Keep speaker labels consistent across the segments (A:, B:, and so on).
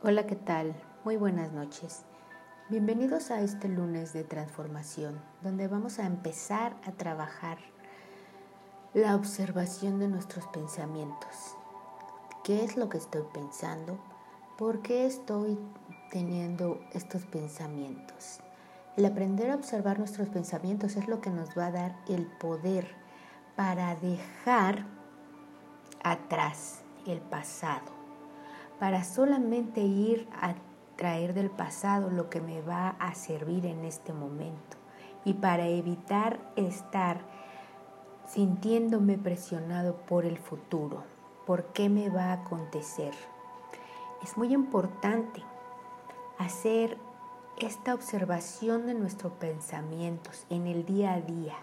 A: Hola, ¿qué tal? Muy buenas noches. Bienvenidos a este lunes de transformación, donde vamos a empezar a trabajar la observación de nuestros pensamientos. ¿Qué es lo que estoy pensando? ¿Por qué estoy teniendo estos pensamientos? El aprender a observar nuestros pensamientos es lo que nos va a dar el poder para dejar atrás el pasado para solamente ir a traer del pasado lo que me va a servir en este momento y para evitar estar sintiéndome presionado por el futuro, por qué me va a acontecer. Es muy importante hacer esta observación de nuestros pensamientos en el día a día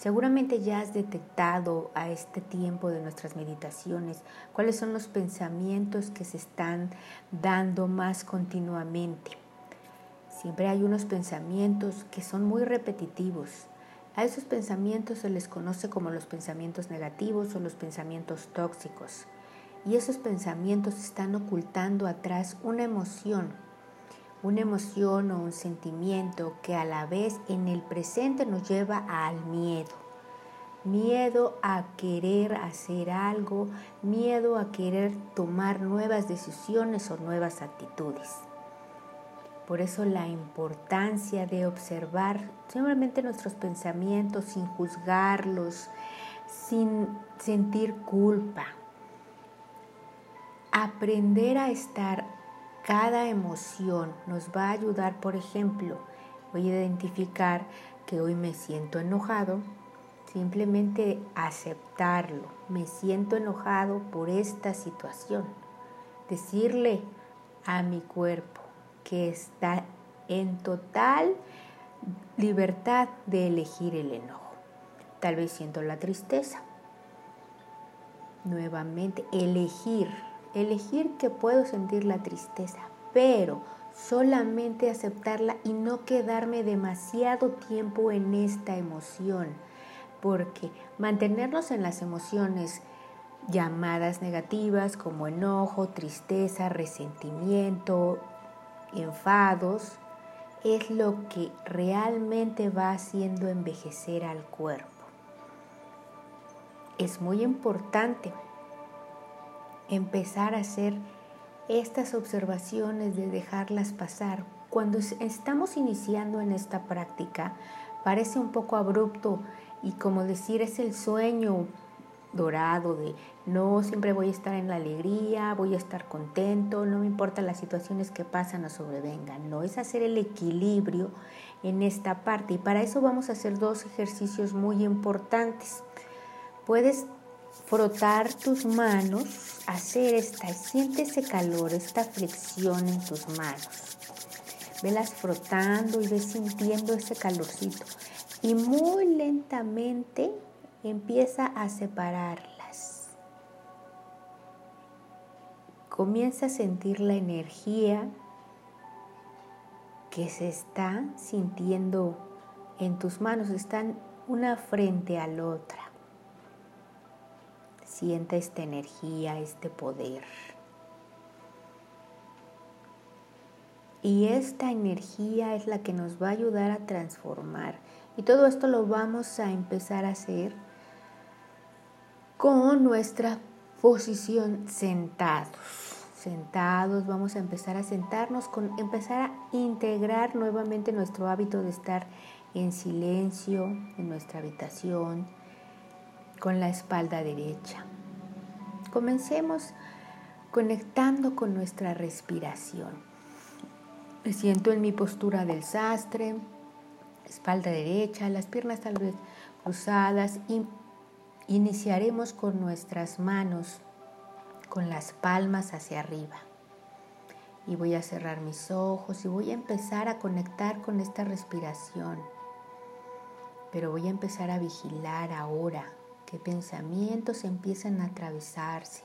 A: Seguramente ya has detectado a este tiempo de nuestras meditaciones cuáles son los pensamientos que se están dando más continuamente. Siempre hay unos pensamientos que son muy repetitivos. A esos pensamientos se les conoce como los pensamientos negativos o los pensamientos tóxicos. Y esos pensamientos están ocultando atrás una emoción una emoción o un sentimiento que a la vez en el presente nos lleva al miedo. Miedo a querer hacer algo, miedo a querer tomar nuevas decisiones o nuevas actitudes. Por eso la importancia de observar simplemente nuestros pensamientos sin juzgarlos, sin sentir culpa. Aprender a estar cada emoción nos va a ayudar, por ejemplo, voy a identificar que hoy me siento enojado, simplemente aceptarlo, me siento enojado por esta situación, decirle a mi cuerpo que está en total libertad de elegir el enojo. Tal vez siento la tristeza. Nuevamente, elegir elegir que puedo sentir la tristeza, pero solamente aceptarla y no quedarme demasiado tiempo en esta emoción, porque mantenernos en las emociones llamadas negativas como enojo, tristeza, resentimiento, enfados, es lo que realmente va haciendo envejecer al cuerpo. Es muy importante empezar a hacer estas observaciones de dejarlas pasar. Cuando estamos iniciando en esta práctica, parece un poco abrupto y como decir es el sueño dorado de no siempre voy a estar en la alegría, voy a estar contento, no me importan las situaciones que pasan o sobrevengan. No es hacer el equilibrio en esta parte y para eso vamos a hacer dos ejercicios muy importantes. Puedes frotar tus manos, hacer esta, siente ese calor, esta flexión en tus manos. Velas frotando y ves sintiendo ese calorcito. Y muy lentamente empieza a separarlas. Comienza a sentir la energía que se está sintiendo en tus manos, están una frente a la otra. Sienta esta energía, este poder. Y esta energía es la que nos va a ayudar a transformar. Y todo esto lo vamos a empezar a hacer con nuestra posición sentados. Sentados, vamos a empezar a sentarnos, con empezar a integrar nuevamente nuestro hábito de estar en silencio en nuestra habitación, con la espalda derecha. Comencemos conectando con nuestra respiración. Me siento en mi postura del sastre, espalda derecha, las piernas tal vez cruzadas y iniciaremos con nuestras manos, con las palmas hacia arriba. Y voy a cerrar mis ojos y voy a empezar a conectar con esta respiración. Pero voy a empezar a vigilar ahora qué pensamientos empiezan a atravesarse.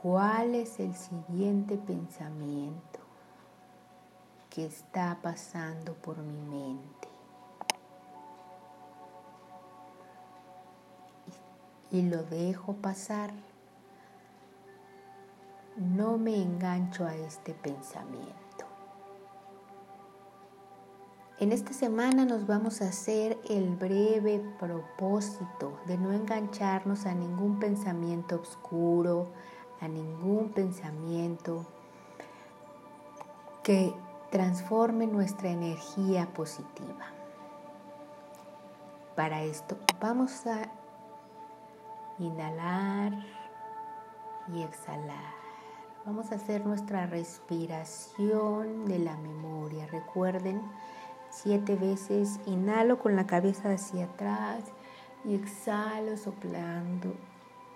A: ¿Cuál es el siguiente pensamiento que está pasando por mi mente? Y lo dejo pasar. no me engancho a este pensamiento. En esta semana nos vamos a hacer el breve propósito de no engancharnos a ningún pensamiento oscuro, a ningún pensamiento que transforme nuestra energía positiva. Para esto vamos a inhalar y exhalar. Vamos a hacer nuestra respiración de la memoria. Recuerden, siete veces inhalo con la cabeza hacia atrás y exhalo soplando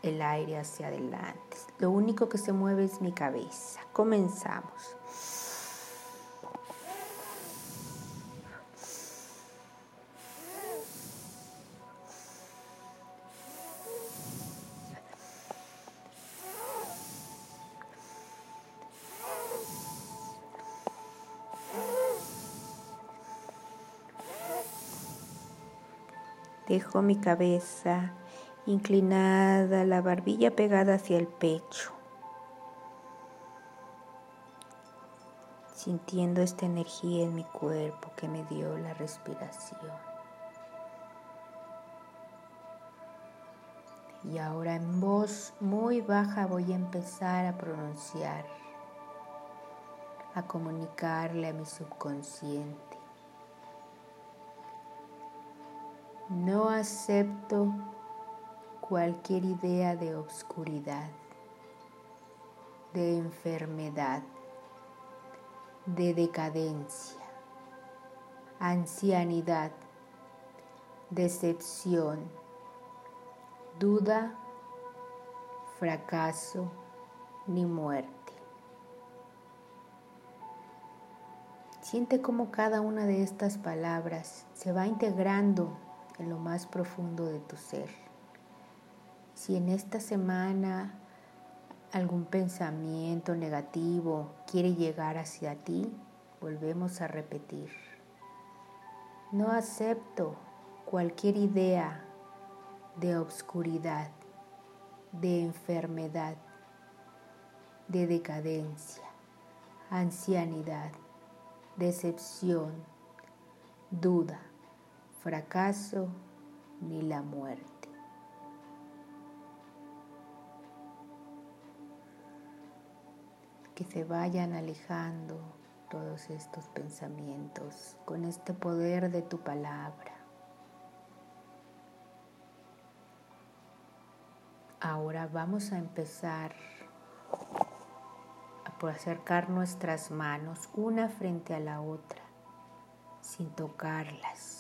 A: el aire hacia adelante. Lo único que se mueve es mi cabeza. Comenzamos. Dejo mi cabeza inclinada, la barbilla pegada hacia el pecho, sintiendo esta energía en mi cuerpo que me dio la respiración. Y ahora en voz muy baja voy a empezar a pronunciar, a comunicarle a mi subconsciente No acepto cualquier idea de obscuridad, de enfermedad, de decadencia, ancianidad, decepción, duda, fracaso ni muerte. Siente cómo cada una de estas palabras se va integrando en lo más profundo de tu ser. Si en esta semana algún pensamiento negativo quiere llegar hacia ti, volvemos a repetir. No acepto cualquier idea de obscuridad, de enfermedad, de decadencia, ancianidad, decepción, duda fracaso ni la muerte. Que se vayan alejando todos estos pensamientos con este poder de tu palabra. Ahora vamos a empezar a acercar nuestras manos una frente a la otra sin tocarlas.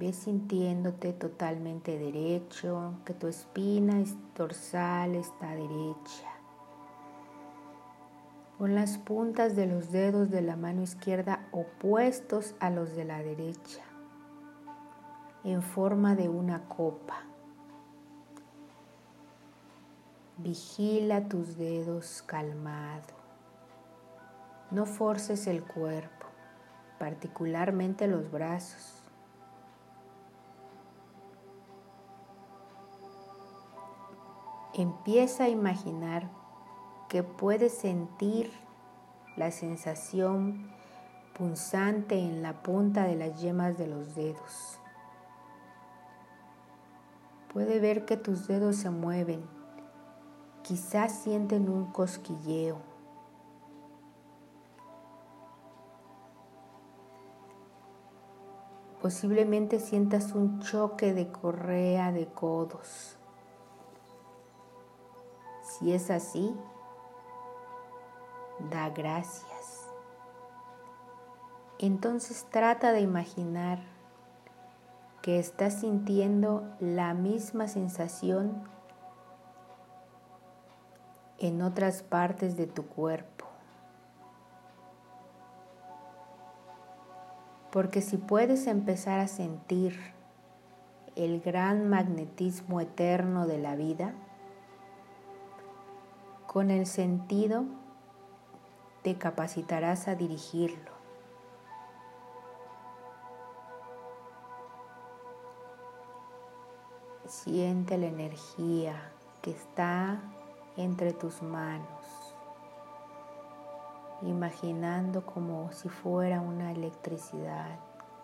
A: Ve sintiéndote totalmente derecho, que tu espina dorsal está derecha. Con las puntas de los dedos de la mano izquierda opuestos a los de la derecha, en forma de una copa. Vigila tus dedos calmado. No forces el cuerpo, particularmente los brazos. Empieza a imaginar que puedes sentir la sensación punzante en la punta de las yemas de los dedos. Puede ver que tus dedos se mueven, quizás sienten un cosquilleo. Posiblemente sientas un choque de correa de codos. Si es así, da gracias. Entonces trata de imaginar que estás sintiendo la misma sensación en otras partes de tu cuerpo. Porque si puedes empezar a sentir el gran magnetismo eterno de la vida, con el sentido te capacitarás a dirigirlo. Siente la energía que está entre tus manos, imaginando como si fuera una electricidad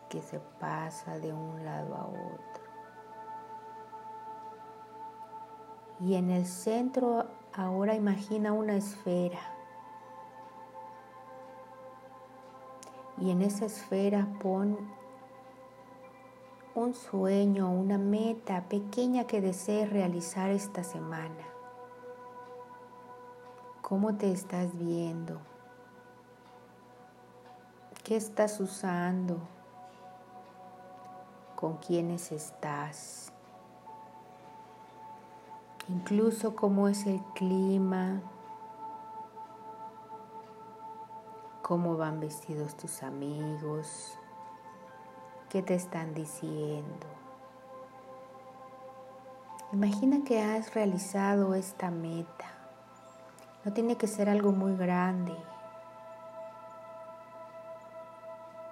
A: que se pasa de un lado a otro. Y en el centro ahora imagina una esfera. Y en esa esfera pon un sueño, una meta pequeña que desees realizar esta semana. ¿Cómo te estás viendo? ¿Qué estás usando? ¿Con quiénes estás? Incluso cómo es el clima, cómo van vestidos tus amigos, ¿Qué te están diciendo? Imagina que has realizado esta meta. No tiene que ser algo muy grande.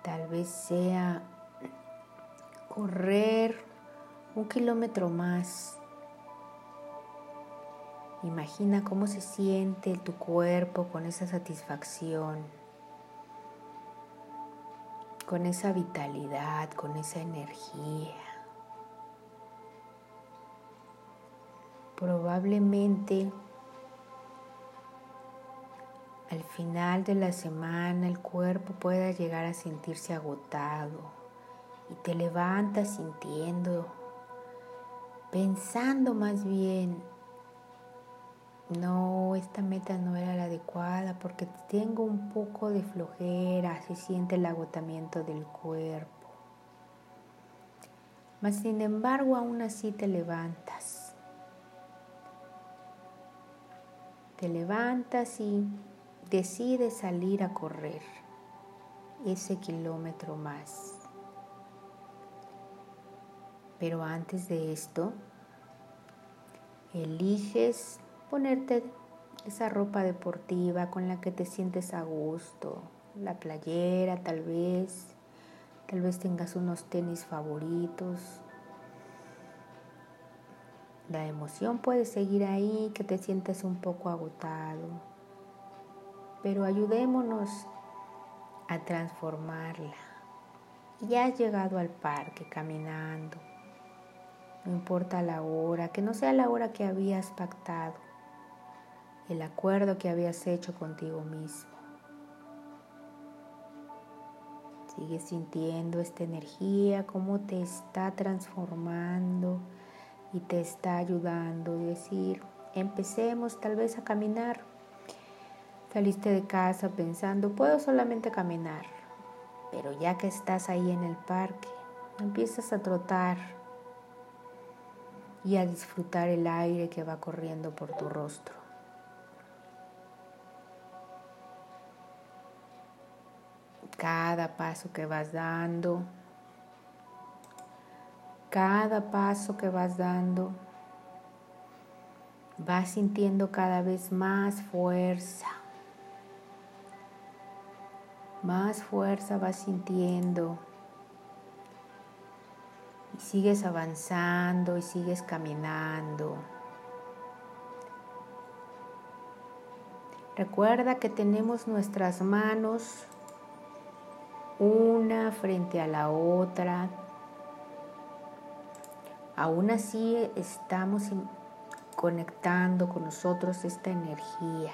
A: Tal vez sea correr un kilómetro más. Imagina cómo se siente tu cuerpo con esa satisfacción con esa vitalidad, con esa energía. Probablemente al final de la semana el cuerpo pueda llegar a sentirse agotado y te levantas sintiendo, pensando más bien no, esta meta no era la adecuada porque tengo un poco de flojera, se siente el agotamiento del cuerpo. Mas sin embargo, aún así te levantas. Te levantas y decides salir a correr ese kilómetro más. Pero antes de esto, eliges ponerte esa ropa deportiva con la que te sientes a gusto, la playera tal vez, tal vez tengas unos tenis favoritos. La emoción puede seguir ahí, que te sientes un poco agotado, pero ayudémonos a transformarla. Ya has llegado al parque caminando, no importa la hora, que no sea la hora que habías pactado el acuerdo que habías hecho contigo mismo. Sigues sintiendo esta energía, cómo te está transformando y te está ayudando. a decir, empecemos tal vez a caminar. Saliste de casa pensando, puedo solamente caminar. Pero ya que estás ahí en el parque, empiezas a trotar y a disfrutar el aire que va corriendo por tu rostro. Cada paso que vas dando, cada paso que vas dando, vas sintiendo cada vez más fuerza. Más fuerza vas sintiendo. Y sigues avanzando y sigues caminando. Recuerda que tenemos nuestras manos una frente a la otra. Aún así estamos conectando con nosotros esta energía.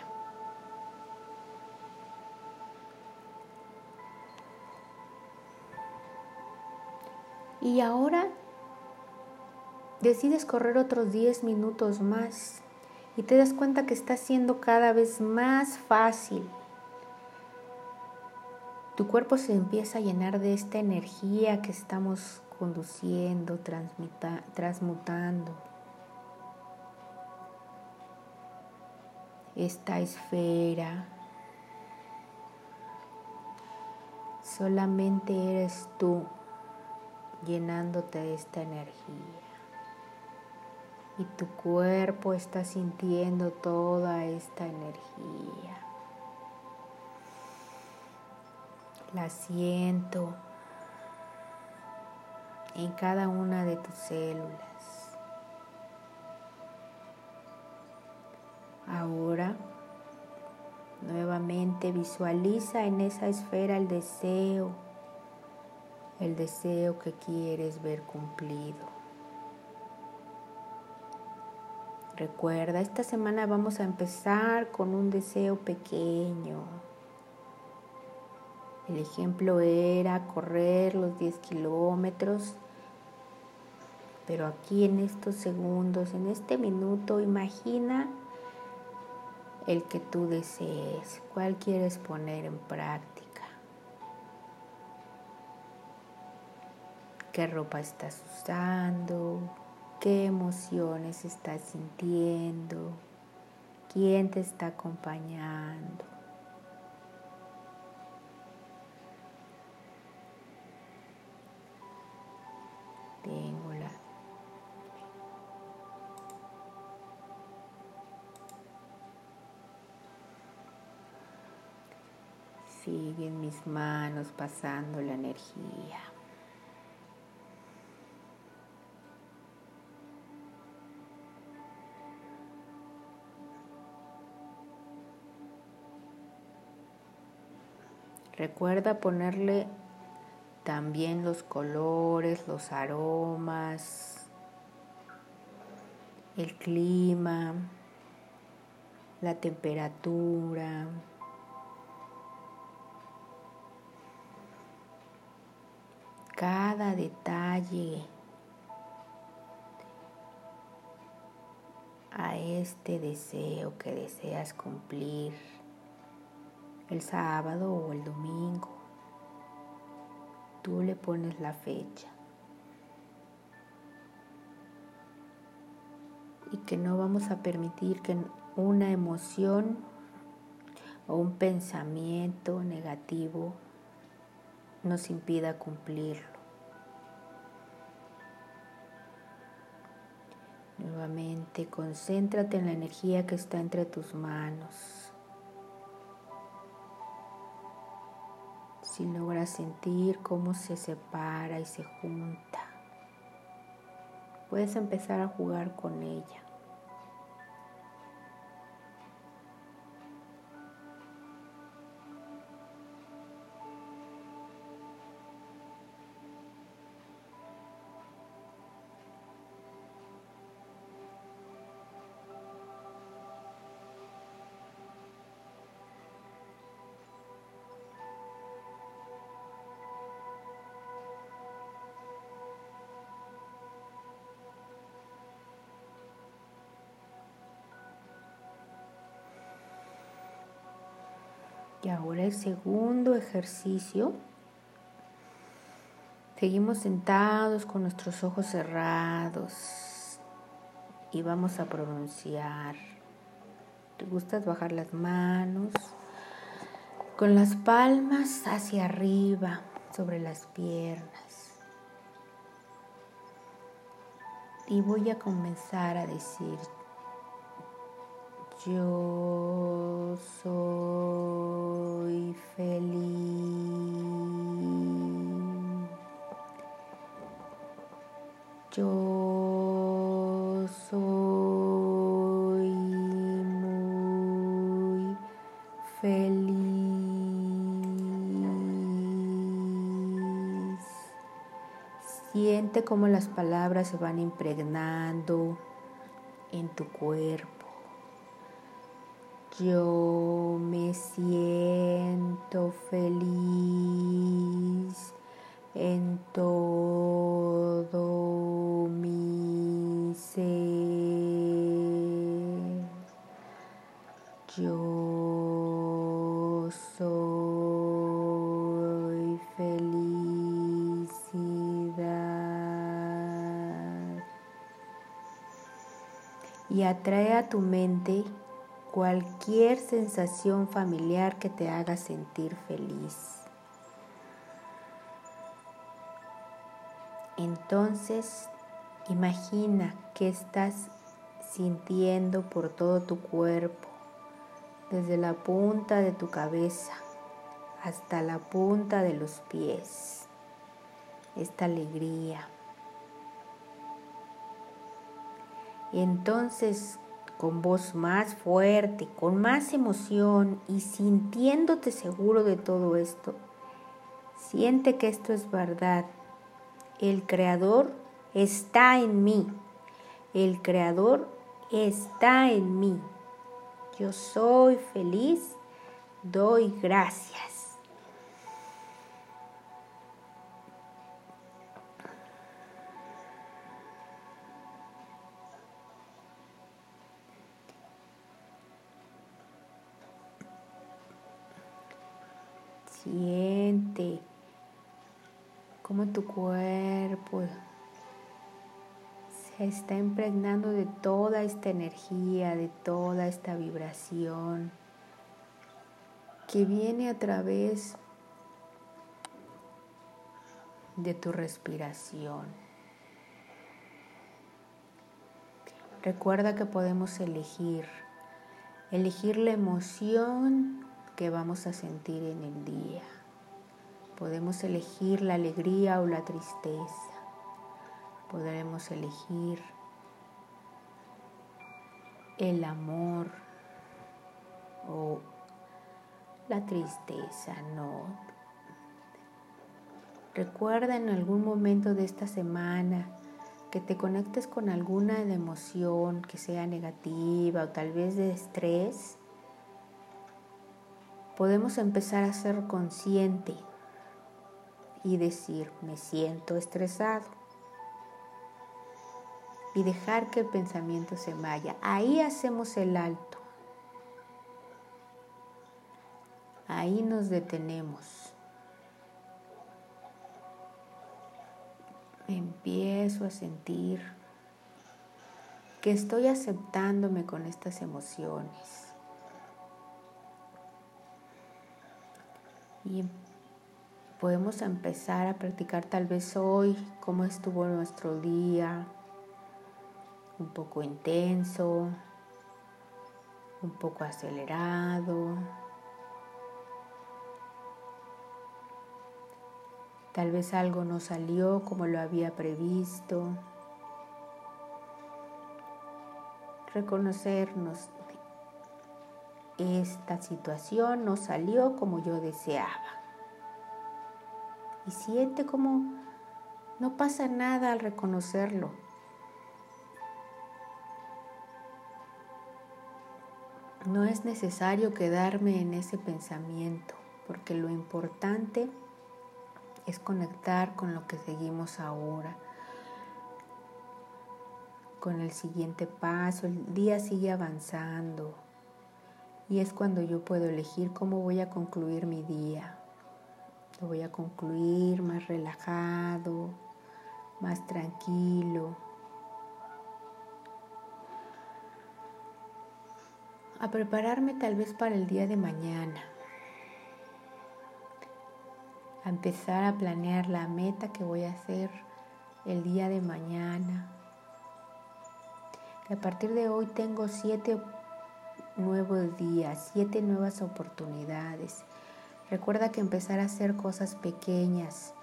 A: Y ahora decides correr otros 10 minutos más y te das cuenta que está siendo cada vez más fácil tu cuerpo se empieza a llenar de esta energía que estamos conduciendo, transmutando. Esta esfera solamente eres tú llenándote de esta energía. Y tu cuerpo está sintiendo toda esta energía. la siento en cada una de tus células. Ahora, nuevamente visualiza en esa esfera el deseo, el deseo que quieres ver cumplido. Recuerda, esta semana vamos a empezar con un deseo pequeño, el ejemplo era correr los 10 kilómetros, pero aquí en estos segundos, en este minuto, imagina el que tú desees, cuál quieres poner en práctica. ¿Qué ropa estás usando? qué emociones estás sintiendo, quién te está acompañando. Siguen mis manos pasando la energía. Recuerda ponerle también los colores, los aromas, el clima, la temperatura. Cada detalle a este deseo que deseas cumplir el sábado o el domingo. Tú le pones la fecha. Y que no vamos a permitir que una emoción o un pensamiento negativo nos impida cumplirlo. Nuevamente, concéntrate en la energía que está entre tus manos. si logras sentir cómo se separa y se junta, puedes empezar a jugar con ella. Y ahora el segundo ejercicio. Seguimos sentados con nuestros ojos cerrados y vamos a pronunciar. ¿Te gustas bajar las manos? Con las palmas hacia arriba sobre las piernas. Y voy a comenzar a decir yo soy feliz. Yo soy muy feliz. Siente cómo las palabras se van impregnando en tu cuerpo. Yo me siento feliz en todo mi ser. Yo soy felicidad. Y atrae a tu mente cualquier sensación familiar que te haga sentir feliz. Entonces, imagina que estás sintiendo por todo tu cuerpo, desde la punta de tu cabeza hasta la punta de los pies, esta alegría. Y entonces con voz más fuerte, con más emoción y sintiéndote seguro de todo esto, siente que esto es verdad. El Creador está en mí. El Creador está en mí. Yo soy feliz, doy gracias. Siente cómo tu cuerpo se está impregnando de toda esta energía, de toda esta vibración que viene a través de tu respiración. Recuerda que podemos elegir, elegir la emoción que vamos a sentir en el día. Podemos elegir la alegría o la tristeza. Podremos elegir el amor o la tristeza, no. Recuerda en algún momento de esta semana que te conectes con alguna emoción que sea negativa o tal vez de estrés podemos empezar a ser consciente y decir, me siento estresado. Y dejar que el pensamiento se vaya. Ahí hacemos el alto. Ahí nos detenemos. Empiezo a sentir que estoy aceptándome con estas emociones Y podemos empezar a practicar tal vez hoy cómo estuvo nuestro día, un poco intenso, un poco acelerado. Tal vez algo no salió como lo había previsto. Reconocernos esta situación no salió como yo deseaba. Y siente como no pasa nada al reconocerlo. No es necesario quedarme en ese pensamiento, porque lo importante es conectar con lo que seguimos ahora, con el siguiente paso, el día sigue avanzando, y es cuando yo puedo elegir cómo voy a concluir mi día. Lo voy a concluir más relajado, más tranquilo. A prepararme tal vez para el día de mañana. A empezar a planear la meta que voy a hacer el día de mañana. a partir de hoy tengo siete nuevos días, siete nuevas oportunidades. Recuerda que empezar a hacer cosas pequeñas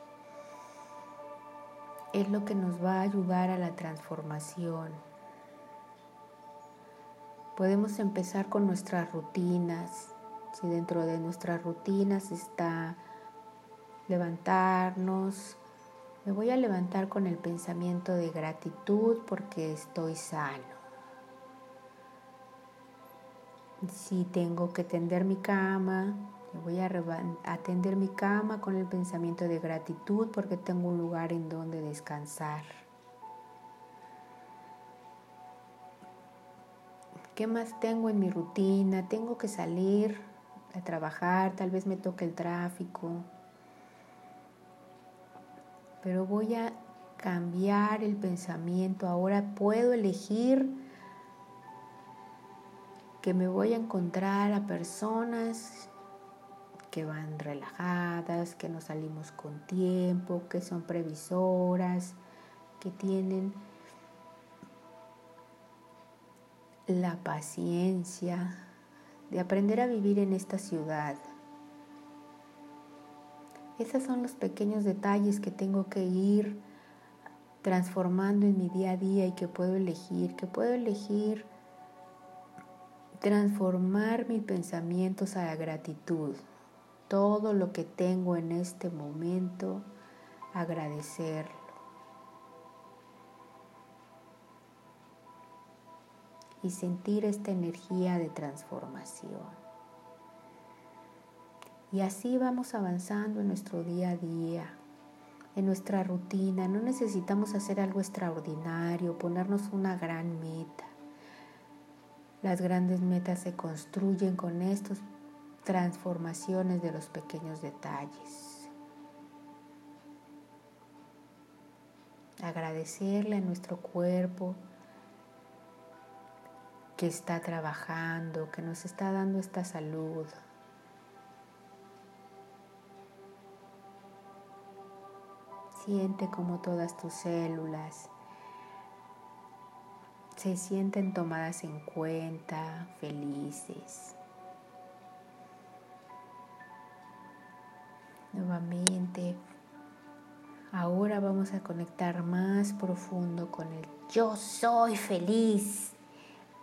A: es lo que nos va a ayudar a la transformación. Podemos empezar con nuestras rutinas. Si dentro de nuestras rutinas está levantarnos, me voy a levantar con el pensamiento de gratitud porque estoy sano. Si tengo que tender mi cama, voy a atender mi cama con el pensamiento de gratitud porque tengo un lugar en donde descansar. ¿Qué más tengo en mi rutina? Tengo que salir a trabajar, tal vez me toque el tráfico, pero voy a cambiar el pensamiento. Ahora puedo elegir que me voy a encontrar a personas que van relajadas, que no salimos con tiempo, que son previsoras, que tienen la paciencia de aprender a vivir en esta ciudad. Esos son los pequeños detalles que tengo que ir transformando en mi día a día y que puedo elegir, que puedo elegir transformar mis pensamientos a la gratitud. Todo lo que tengo en este momento, agradecerlo. Y sentir esta energía de transformación. Y así vamos avanzando en nuestro día a día, en nuestra rutina. No necesitamos hacer algo extraordinario, ponernos una gran meta. Las grandes metas se construyen con estas transformaciones de los pequeños detalles. Agradecerle a nuestro cuerpo que está trabajando, que nos está dando esta salud. Siente como todas tus células se sienten tomadas en cuenta, felices. Nuevamente, ahora vamos a conectar más profundo con el yo soy feliz.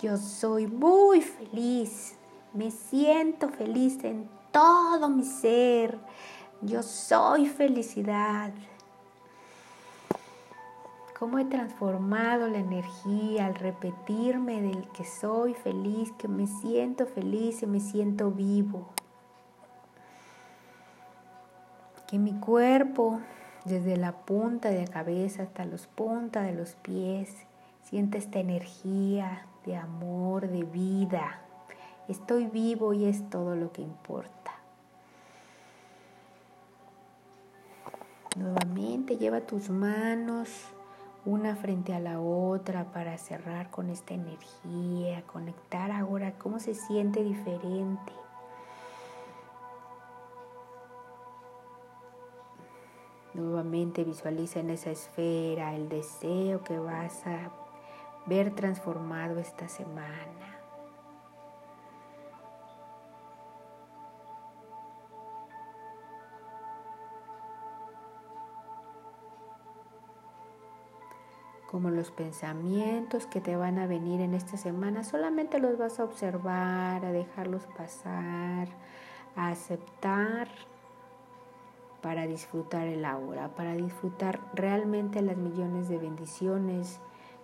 A: Yo soy muy feliz. Me siento feliz en todo mi ser. Yo soy felicidad cómo he transformado la energía al repetirme del que soy feliz, que me siento feliz y me siento vivo. Que mi cuerpo, desde la punta de la cabeza hasta los puntas de los pies, siente esta energía de amor, de vida. Estoy vivo y es todo lo que importa. Nuevamente lleva tus manos una frente a la otra para cerrar con esta energía, conectar ahora cómo se siente diferente. Nuevamente visualiza en esa esfera el deseo que vas a ver transformado esta semana. Como los pensamientos que te van a venir en esta semana, solamente los vas a observar, a dejarlos pasar, a aceptar para disfrutar el aura, para disfrutar realmente las millones de bendiciones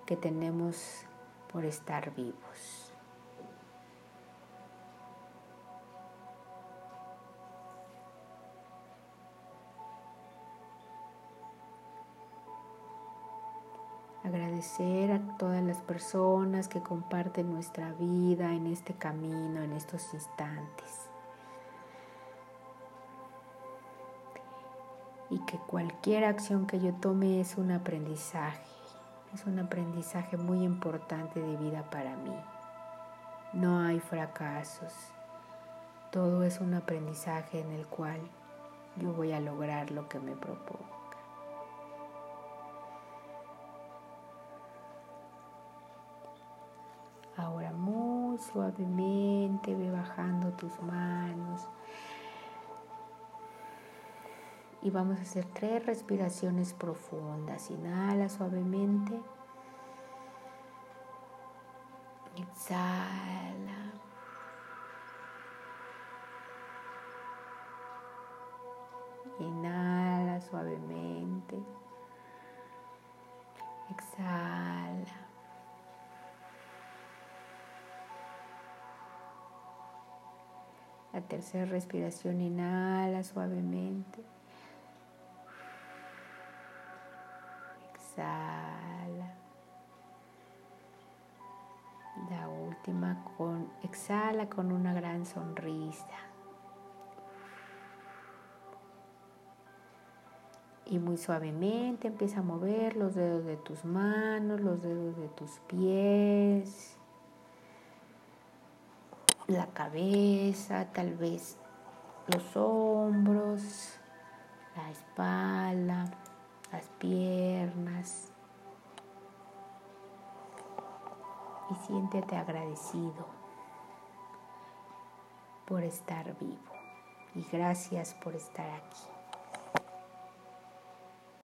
A: que tenemos por estar vivos. Agradecer a todas las personas que comparten nuestra vida en este camino, en estos instantes. Y que cualquier acción que yo tome es un aprendizaje, es un aprendizaje muy importante de vida para mí. No hay fracasos, todo es un aprendizaje en el cual yo voy a lograr lo que me propongo. Ahora muy suavemente ve bajando tus manos. Y vamos a hacer tres respiraciones profundas. Inhala suavemente. Exhala. Inhala suavemente. Exhala. La tercera respiración, inhala suavemente. Exhala. La última con exhala con una gran sonrisa. Y muy suavemente empieza a mover los dedos de tus manos, los dedos de tus pies la cabeza, tal vez los hombros, la espalda, las piernas. Y siéntete agradecido por estar vivo. Y gracias por estar aquí.